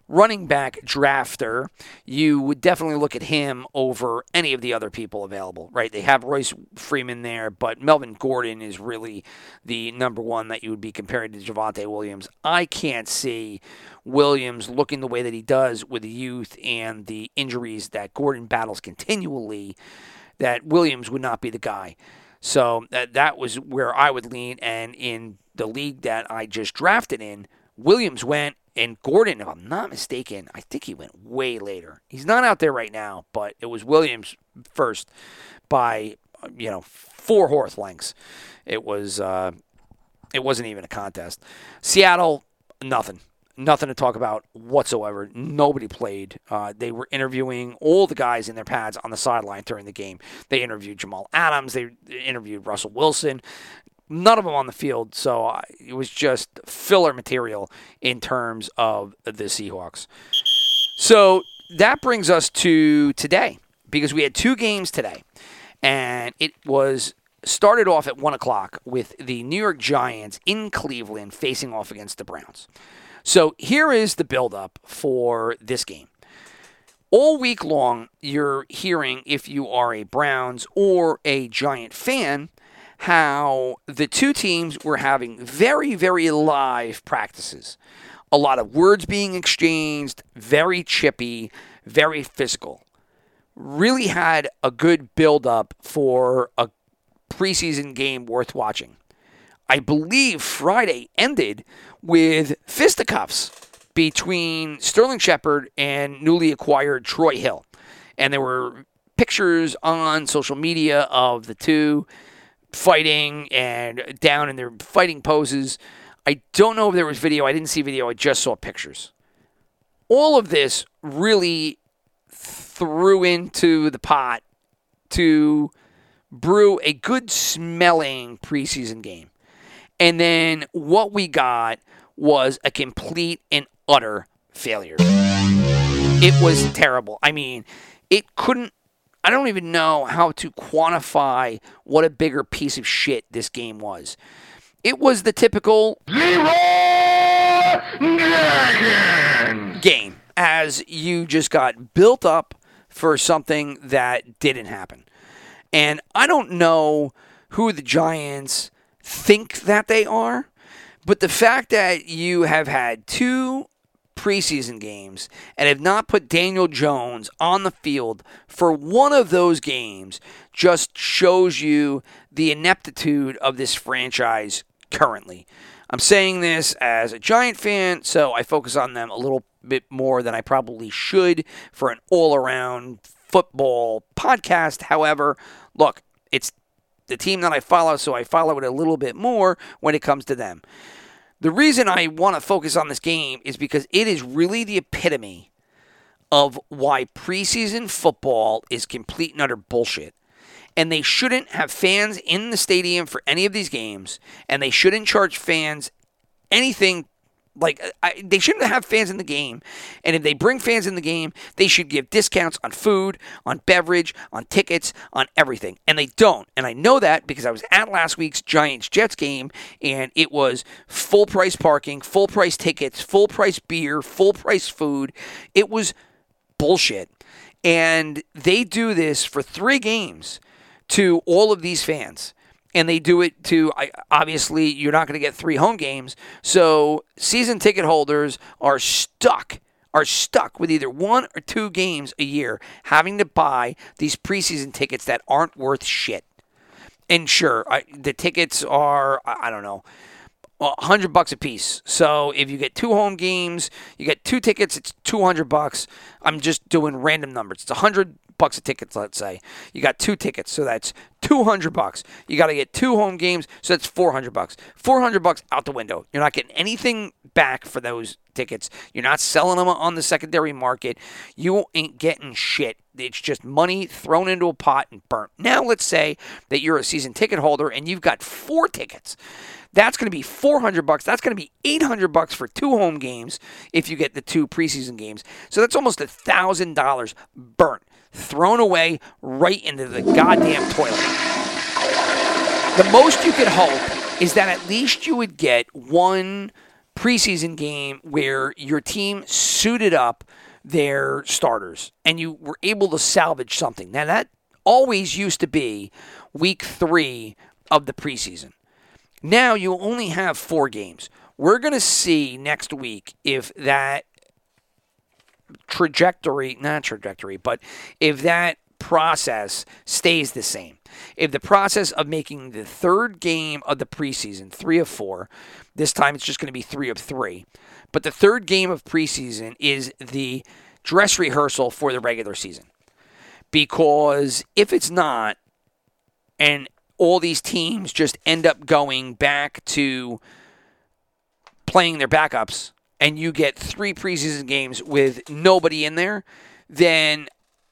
running back drafter, you would definitely look at him over any of the other people available, right? They have Royce Freeman there, but Melvin Gordon is really the number one that you would be comparing to Javonte Williams. I can't see Williams looking the way that he does with the youth and the injuries that Gordon battles continually, that Williams would not be the guy. So that, that was where I would lean. And in the league that I just drafted in, Williams went and Gordon, if I'm not mistaken, I think he went way later. He's not out there right now, but it was Williams first by you know four horse lengths. It was uh, it wasn't even a contest. Seattle, nothing. Nothing to talk about whatsoever. Nobody played. Uh, they were interviewing all the guys in their pads on the sideline during the game. They interviewed Jamal Adams. They interviewed Russell Wilson none of them on the field. So it was just filler material in terms of the Seahawks. So that brings us to today because we had two games today, and it was started off at one o'clock with the New York Giants in Cleveland facing off against the Browns. So here is the buildup for this game. All week long, you're hearing if you are a Browns or a Giant fan how the two teams were having very, very live practices. A lot of words being exchanged, very chippy, very physical. Really had a good build up for a preseason game worth watching. I believe Friday ended with fisticuffs between Sterling Shepard and newly acquired Troy Hill. And there were pictures on social media of the two fighting and down in their fighting poses. I don't know if there was video. I didn't see video. I just saw pictures. All of this really threw into the pot to brew a good smelling preseason game. And then what we got was a complete and utter failure. It was terrible. I mean, it couldn't I don't even know how to quantify what a bigger piece of shit this game was. It was the typical game as you just got built up for something that didn't happen. And I don't know who the Giants think that they are, but the fact that you have had two preseason games and have not put Daniel Jones on the field for one of those games just shows you the ineptitude of this franchise currently. I'm saying this as a Giant fan, so I focus on them a little bit more than I probably should for an all around football podcast. However, look, it's the team that I follow, so I follow it a little bit more when it comes to them. The reason I want to focus on this game is because it is really the epitome of why preseason football is complete and utter bullshit. And they shouldn't have fans in the stadium for any of these games, and they shouldn't charge fans anything like I, they shouldn't have fans in the game, and if they bring fans in the game, they should give discounts on food, on beverage, on tickets, on everything, and they don't. And I know that because I was at last week's Giants Jets game, and it was full price parking, full price tickets, full price beer, full price food. It was bullshit, and they do this for three games to all of these fans and they do it to obviously you're not going to get three home games so season ticket holders are stuck are stuck with either one or two games a year having to buy these preseason tickets that aren't worth shit and sure I, the tickets are i don't know 100 bucks a piece. So if you get two home games, you get two tickets, it's 200 bucks. I'm just doing random numbers. It's 100 bucks a ticket, let's say. You got two tickets, so that's 200 bucks. You got to get two home games, so that's 400 bucks. 400 bucks out the window. You're not getting anything back for those tickets. You're not selling them on the secondary market. You ain't getting shit. It's just money thrown into a pot and burnt. Now let's say that you're a season ticket holder and you've got four tickets. That's going to be 400 bucks. That's going to be 800 bucks for two home games if you get the two preseason games. So that's almost a $1,000 burnt thrown away right into the goddamn toilet. The most you could hope is that at least you would get one preseason game where your team suited up their starters and you were able to salvage something. Now, that always used to be week three of the preseason. Now you only have four games. We're going to see next week if that trajectory, not trajectory, but if that process stays the same. If the process of making the third game of the preseason, three of four, this time it's just going to be three of three, but the third game of preseason is the dress rehearsal for the regular season. Because if it's not, and all these teams just end up going back to playing their backups and you get three preseason games with nobody in there, then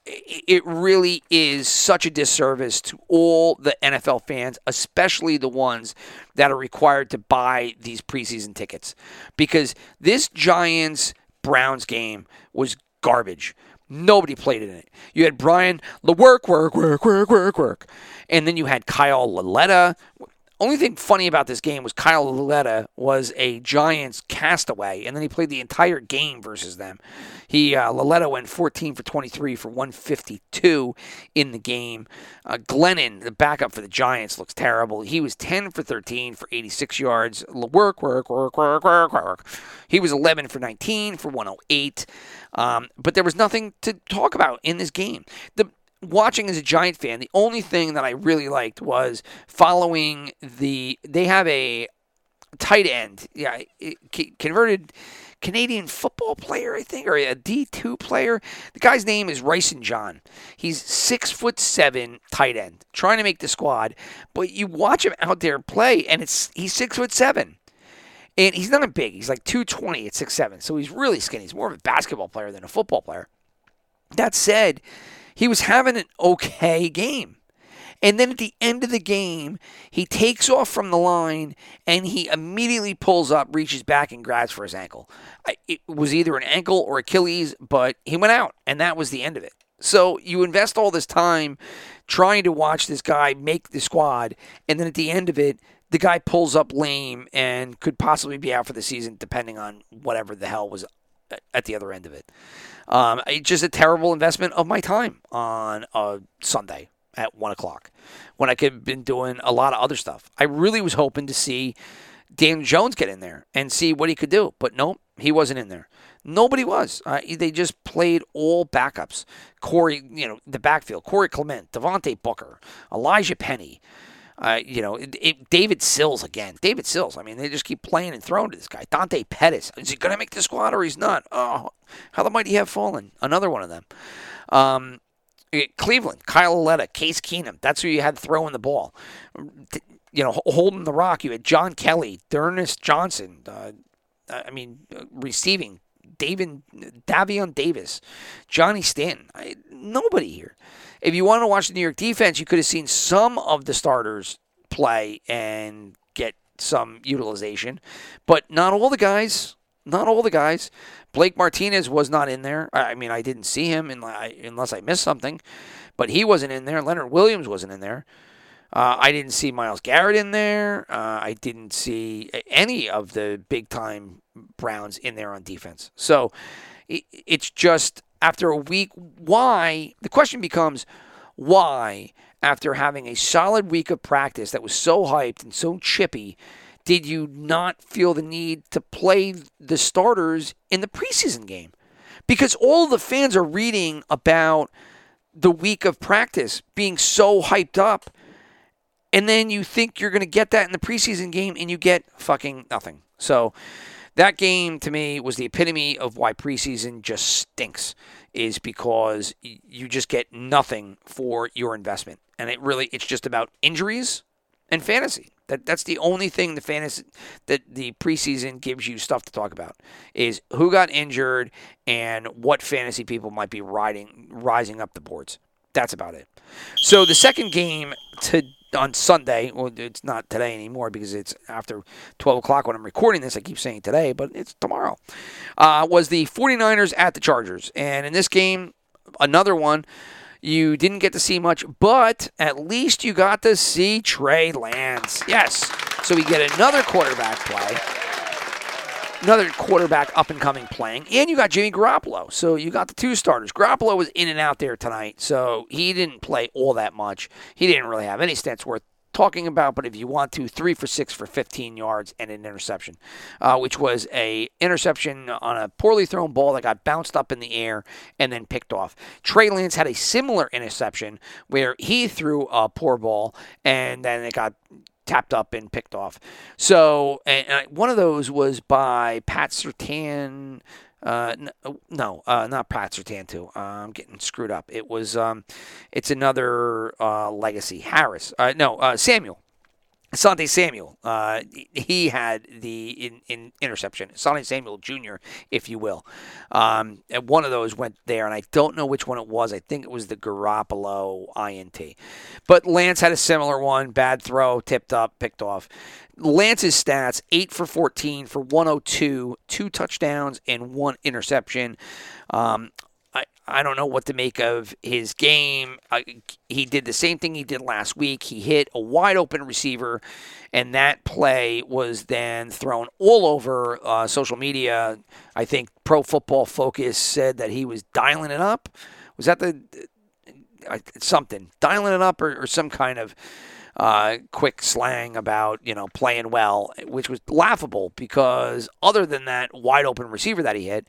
it really is such a disservice to all the NFL fans, especially the ones that are required to buy these preseason tickets. Because this Giants Browns game was garbage. Nobody played in it. You had Brian the work, work, work, work, work, work. And then you had Kyle Lauletta. Only thing funny about this game was Kyle Lauletta was a Giants castaway, and then he played the entire game versus them. He uh, Lauletta went 14 for 23 for 152 in the game. Uh, Glennon, the backup for the Giants, looks terrible. He was 10 for 13 for 86 yards. Work, work, work, work, work, work. He was 11 for 19 for 108. Um, but there was nothing to talk about in this game. The watching as a Giant fan, the only thing that I really liked was following the. They have a tight end, yeah, converted Canadian football player, I think, or a D two player. The guy's name is Rysen John. He's six foot seven, tight end, trying to make the squad. But you watch him out there play, and it's he's six foot seven. And he's not a big. He's like 220 at six seven. So he's really skinny. He's more of a basketball player than a football player. That said, he was having an okay game. And then at the end of the game, he takes off from the line and he immediately pulls up, reaches back, and grabs for his ankle. It was either an ankle or Achilles, but he went out, and that was the end of it. So you invest all this time trying to watch this guy make the squad, and then at the end of it, the guy pulls up lame and could possibly be out for the season, depending on whatever the hell was at the other end of it. Um, just a terrible investment of my time on a Sunday at one o'clock when I could have been doing a lot of other stuff. I really was hoping to see Dan Jones get in there and see what he could do, but nope, he wasn't in there. Nobody was. Uh, they just played all backups. Corey, you know, the backfield. Corey Clement, Devontae Booker, Elijhaa Penny. Uh, you know, it, it, David Sills again. David Sills. I mean, they just keep playing and throwing to this guy. Dante Pettis. Is he going to make the squad or he's not? Oh, how the mighty have fallen. Another one of them. Um, eh, Cleveland, Kyle Lauletta, Case Keenum. That's who you had throwing the ball. You know, holding the rock. You had John Kelly, D'Ernest Johnson. Uh, I mean, uh, receiving David Davion Davis, Johnny Stanton. I, nobody here. If you want to watch the New York defense, you could have seen some of the starters play and get some utilization, but not all the guys. Not all the guys. Blake Martinez was not in there. I mean, I didn't see him unless I, unless I missed something, but he wasn't in there. Leonard Williams wasn't in there. Uh, I didn't see Myles Garrett in there. Uh, I didn't see any of the big time Browns in there on defense. So it, it's just after a week, why? The question becomes why, after having a solid week of practice that was so hyped and so chippy, did you not feel the need to play the starters in the preseason game? Because all the fans are reading about the week of practice being so hyped up and then you think you're going to get that in the preseason game and you get fucking nothing. So that game to me was the epitome of why preseason just stinks is because you just get nothing for your investment. And it really it's just about injuries and fantasy. That that's the only thing the fantasy that the preseason gives you stuff to talk about is who got injured and what fantasy people might be riding rising up the boards. That's about it. So the second game to on Sunday, well, it's not today anymore because it's after 12 o'clock when I'm recording this. I keep saying today, but it's tomorrow. Uh, was the 49ers at the Chargers. And in this game, another one, you didn't get to see much, but at least you got to see Trey Lance. Yes. So we get another quarterback play another quarterback up and coming playing, and you got Jimmy Garoppolo. So you got the two starters. Garoppolo was in and out there tonight, so he didn't play all that much. He didn't really have any stats worth talking about, but if you want to, three for six for 15 yards and an interception, uh, which was a interception on a poorly thrown ball that got bounced up in the air and then picked off. Trey Lance had a similar interception where he threw a poor ball and then it got tapped up and picked off. So, and, and one of those was by Pat Surtain. Uh, no, uh, not Pat Surtain too. Uh, I'm getting screwed up. It was, um, it's another uh, legacy. Harris. Uh, no, uh, Samuel. Sante Samuel, uh, he had the in, in interception. Sante Samuel Jr., if you will. Um, and one of those went there, and I don't know which one it was. I think it was the Garoppolo INT. But Lance had a similar one. Bad throw, tipped up, picked off. Lance's stats 8 for 14 for 102, two touchdowns, and one interception. Um, I, don't know what to make of his game. I, he did the same thing he did last week. He hit a wide open receiver, and that play was then thrown all over uh, social media. I think Pro Football Focus said that he was dialing it up. Was that the uh, something dialing it up or, or some kind of uh, quick slang about you know playing well, which was laughable because other than that wide open receiver that he hit,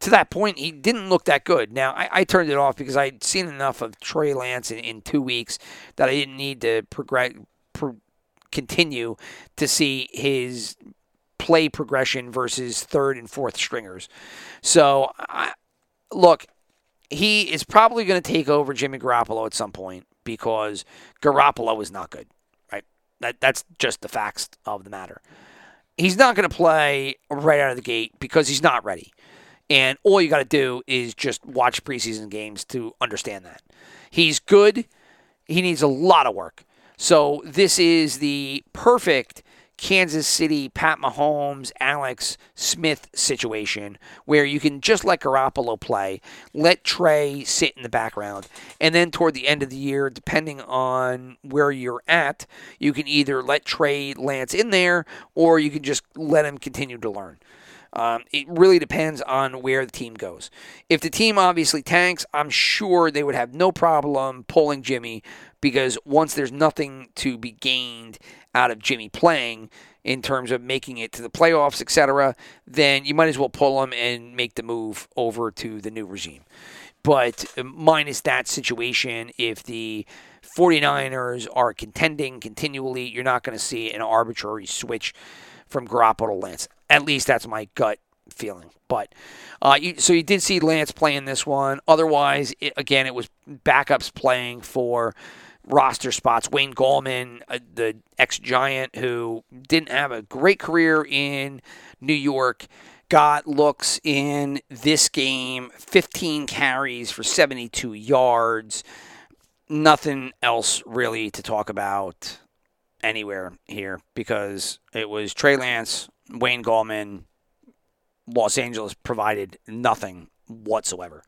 to that point, he didn't look that good. Now, I, I turned it off because I'd seen enough of Trey Lance in, in two weeks that I didn't need to progress, pro, continue to see his play progression versus third and fourth stringers. So, I, look, he is probably going to take over Jimmy Garoppolo at some point because Garoppolo is not good, right? That, that's just the facts of the matter. He's not going to play right out of the gate because he's not ready. And all you got to do is just watch preseason games to understand that. He's good. He needs a lot of work. So this is the perfect Kansas City, Pat Mahomes, Alex Smith situation where you can just let Garoppolo play, let Trey sit in the background, and then toward the end of the year, depending on where you're at, you can either let Trey Lance in there or you can just let him continue to learn. Um, it really depends on where the team goes. If the team obviously tanks, I'm sure they would have no problem pulling Jimmy because once there's nothing to be gained out of Jimmy playing in terms of making it to the playoffs, etc., then you might as well pull him and make the move over to the new regime. But minus that situation, if the 49ers are contending continually, you're not going to see an arbitrary switch from Garoppolo to Lance. At least that's my gut feeling. But uh, you, so you did see Lance playing this one. Otherwise, it, again, it was backups playing for roster spots. Wayne Gallman, uh, the ex Giant, who didn't have a great career in New York, got looks in this game 15 carries for 72 yards. Nothing else really to talk about anywhere here because it was Trey Lance, Wayne Gallman, Los Angeles provided nothing whatsoever.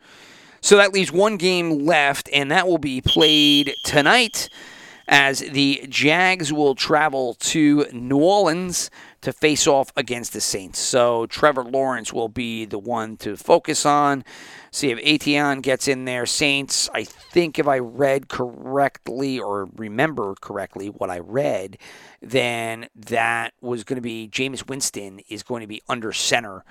So that leaves one game left, and that will be played tonight as the Jags will travel to New Orleans to face off against the Saints. So Trevor Lawrence will be the one to focus on. See if Etienne gets in there. Saints, I think if I read correctly or remember correctly what I read, then that was going to be Jameis Winston is going to be under center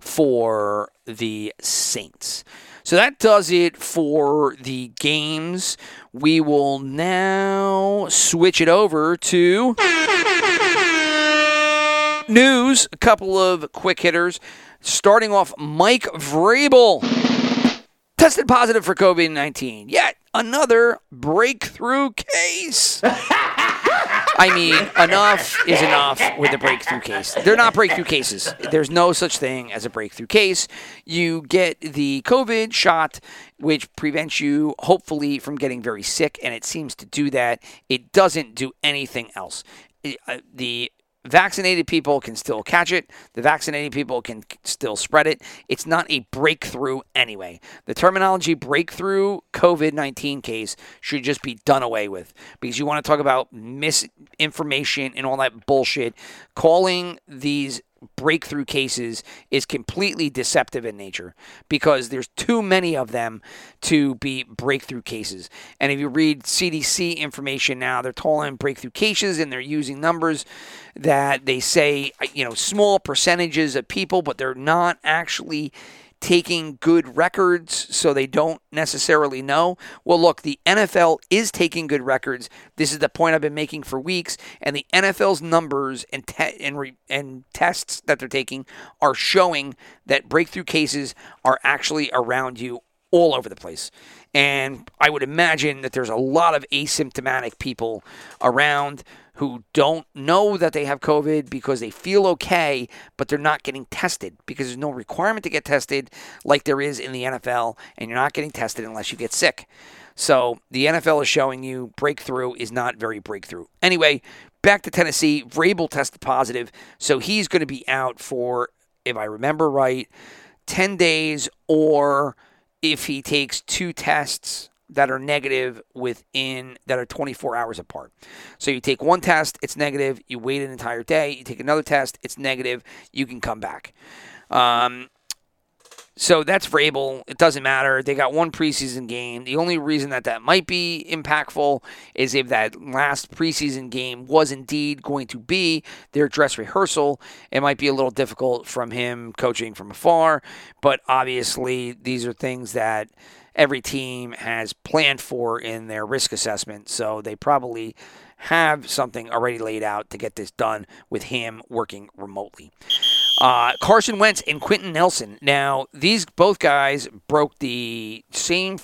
for the Saints. So that does it for the games. We will now switch it over to news. A couple of quick hitters. Starting off, Mike Vrabel tested positive for COVID 19. Yet another breakthrough case. I mean, enough is enough with the breakthrough case. They're not breakthrough cases. There's no such thing as a breakthrough case. You get the COVID shot, which prevents you, hopefully, from getting very sick, and it seems to do that. It doesn't do anything else. Uh, the Vaccinated people can still catch it. The vaccinated people can still spread it. It's not a breakthrough anyway. The terminology breakthrough COVID 19 case should just be done away with because you want to talk about misinformation and all that bullshit. Calling these breakthrough cases is completely deceptive in nature because there's too many of them to be breakthrough cases. And if you read CDC information now, they're calling breakthrough cases and they're using numbers that they say, you know, small percentages of people, but they're not actually taking good records so they don't necessarily know. Well, look, the NFL is taking good records. This is the point I've been making for weeks, and the NFL's numbers and te- and, re- and tests that they're taking are showing that breakthrough cases are actually around you all over the place. And I would imagine that there's a lot of asymptomatic people around who don't know that they have COVID because they feel okay, but they're not getting tested because there's no requirement to get tested like there is in the NFL, and you're not getting tested unless you get sick. So the NFL is showing you breakthrough is not very breakthrough. Anyway, back to Tennessee. Vrabel tested positive, so he's going to be out for, if I remember right, 10 days, or if he takes two tests that are negative within that are 24 hours apart. So you take one test, it's negative. You wait an entire day. You take another test, it's negative. You can come back. Um, So that's Vrabel. It doesn't matter. They got one preseason game. The only reason that that might be impactful is if that last preseason game was indeed going to be their dress rehearsal. It might be a little difficult from him coaching from afar, but obviously these are things that every team has planned for in their risk assessment. So they probably have something already laid out to get this done with him working remotely. Uh, Carson Wentz and Quenton Nelson. Now, these both guys broke the same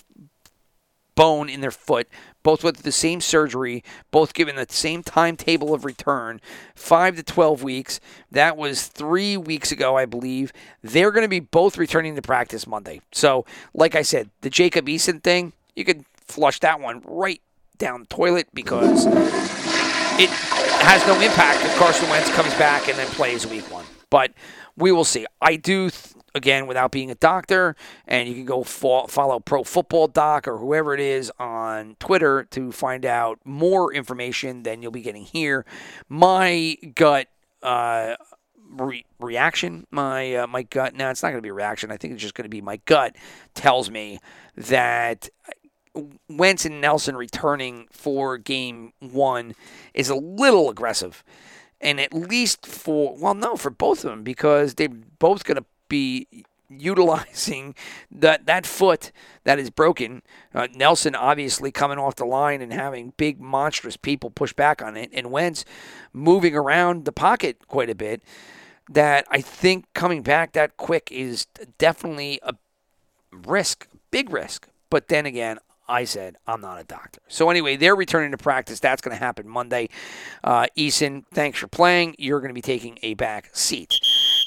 bone in their foot, both with the same surgery, both given the same timetable of return, five to 12 weeks. That was three weeks ago, I believe. They're going to be both returning to practice Monday. So, like I said, the Jacob Eason thing, you could flush that one right down the toilet because it has no impact if Carson Wentz comes back and then plays week one. But we will see. I do, th- again, without being a doctor, and you can go fo- follow Pro Football Doc or whoever it is on Twitter to find out more information than you'll be getting here. My gut. Uh, Re- reaction. My uh, my gut. Now it's not going to be a reaction. I think it's just going to be my gut tells me that Wentz and Nelson returning for game one is a little aggressive. And at least for, well, no, for both of them, because they're both going to be utilizing that, that foot that is broken. Uh, Nelson obviously coming off the line and having big, monstrous people push back on it. And Wentz moving around the pocket quite a bit. That I think coming back that quick is definitely a risk, big risk. But then again, I said, I'm not a doctor. So, anyway, they're returning to practice. That's going to happen Monday. Uh, Eason, thanks for playing. You're going to be taking a back seat.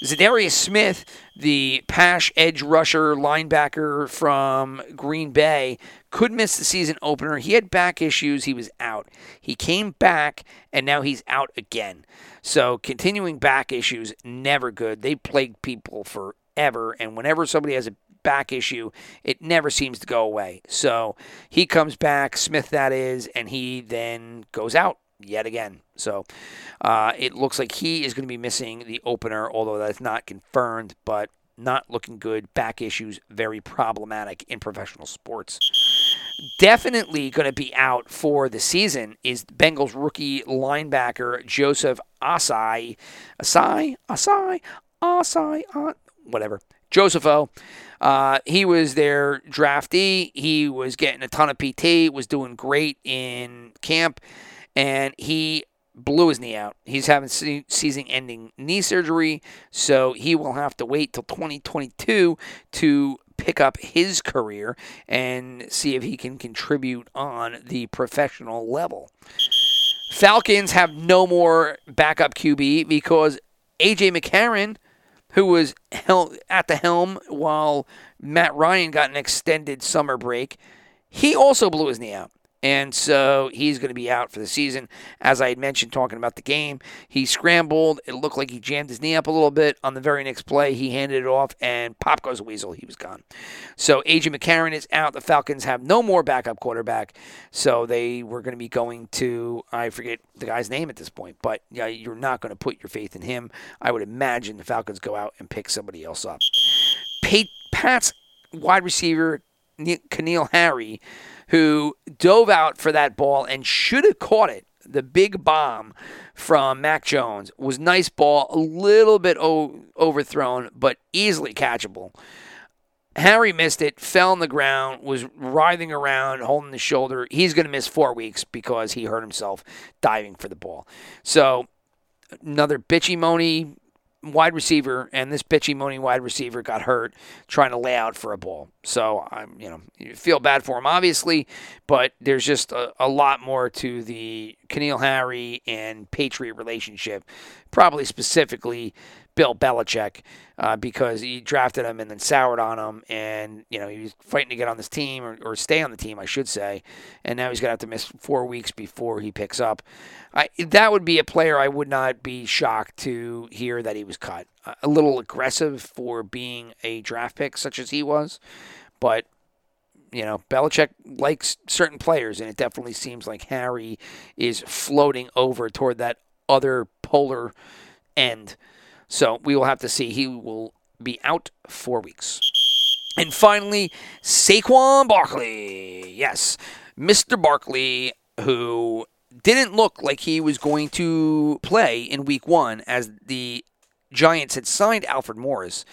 Za'Darius Smith, the pass edge rusher linebacker from Green Bay, could miss the season opener. He had back issues. He was out. He came back, and now he's out again. So, continuing back issues, never good. They plague people forever. And whenever somebody has a back issue, it never seems to go away. So he comes back, Smith that is, and he then goes out yet again. So uh, it looks like he is going to be missing the opener, although that's not confirmed, but not looking good. Back issues, very problematic in professional sports. Definitely going to be out for the season is Bengals rookie linebacker Joseph Ossai. Asai? Asai? Asai? Uh, whatever. Joseph O. Uh, he was their draftee. He was getting a ton of PT, was doing great in camp, and he blew his knee out. He's having season ending knee surgery, so he will have to wait till 2022 to pick up his career and see if he can contribute on the professional level. Falcons have no more backup QB because AJ McCarron who was at the helm while Matt Ryan got an extended summer break, he also blew his knee out. And so he's going to be out for the season. As I had mentioned, talking about the game, he scrambled. It looked like he jammed his knee up a little bit. On the very next play, he handed it off, and pop goes a weasel. He was gone. So AJ McCarron is out. The Falcons have no more backup quarterback. So they were going to be going to, I forget the guy's name at this point, but yeah, you're not going to put your faith in him. I would imagine the Falcons go out and pick somebody else up. Pat's wide receiver, N'Keal Harry who dove out for that ball and should have caught it. The big bomb from Mac Jones was nice ball, a little bit o- overthrown, but easily catchable. Harry missed it, fell on the ground, was writhing around, holding the shoulder. He's going to miss four weeks because he hurt himself diving for the ball. So, another bitchy moany wide receiver, and this bitchy moany wide receiver got hurt trying to lay out for a ball. So I'm, you know, you feel bad for him, obviously, but there's just a, a lot more to the N'Keal Harry and Patriot relationship, probably specifically Bill Belichick uh, because he drafted him and then soured on him, and you know he was fighting to get on this team or, or stay on the team, I should say, and now he's gonna have to miss four weeks before he picks up. I, that would be a player I would not be shocked to hear that he was cut. A little aggressive for being a draft pick such as he was, but you know, Belichick likes certain players, and it definitely seems like Harry is floating over toward that other polar end. So we will have to see. He will be out four weeks. And finally, Saquon Barkley. Yes, Mr. Barkley, who didn't look like he was going to play in week one as the Giants had signed Alfred Morris,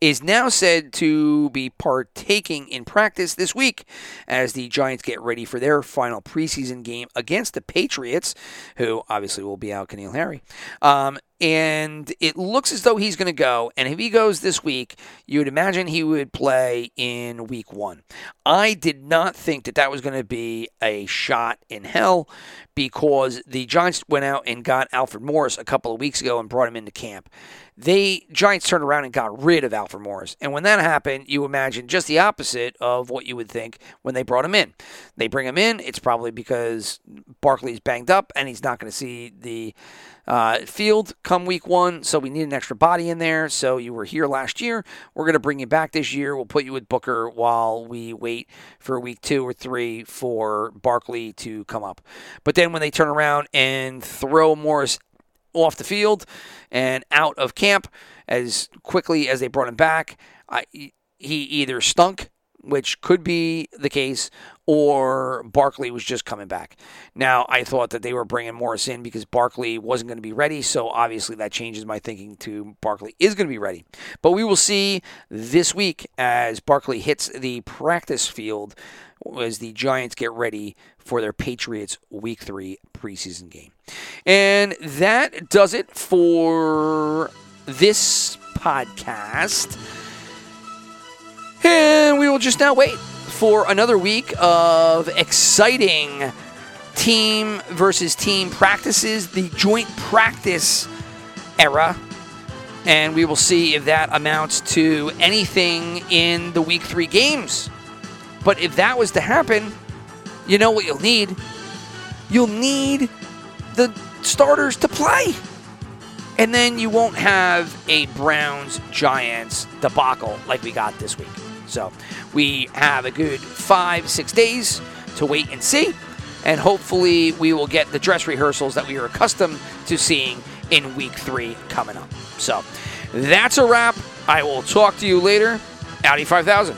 is now said to be partaking in practice this week as the Giants get ready for their final preseason game against the Patriots, who obviously will be out N'Keal Harry. Um, and it looks as though he's going to go. And if he goes this week, you would imagine he would play in week one. I did not think that that was going to be a shot in hell because the Giants went out and got Alfred Morris a couple of weeks ago and brought him into camp. They Giants turned around and got rid of Alfred Morris. And when that happened, you imagine just the opposite of what you would think when they brought him in. They bring him in, it's probably because Barkley's banged up and he's not going to see the uh, field come week one, so we need an extra body in there. So you were here last year. We're going to bring you back this year. We'll put you with Booker while we wait for week two or three for Barkley to come up. But then when they turn around and throw Morris off the field and out of camp as quickly as they brought him back, I, he either stunk which could be the case, or Barkley was just coming back. Now, I thought that they were bringing Morris in because Barkley wasn't going to be ready, so obviously that changes my thinking to Barkley is going to be ready. But we will see this week as Barkley hits the practice field as the Giants get ready for their Patriots Week 3 preseason game. And that does it for this podcast. And we will just now wait for another week of exciting team versus team practices, the joint practice era. And we will see if that amounts to anything in the week three games. But if that was to happen, you know what you'll need? You'll need the starters to play. And then you won't have a Browns Giants debacle like we got this week. So we have a good five, six days to wait and see. And hopefully, we will get the dress rehearsals that we are accustomed to seeing in week three coming up. So that's a wrap. I will talk to you later. Audi 5000.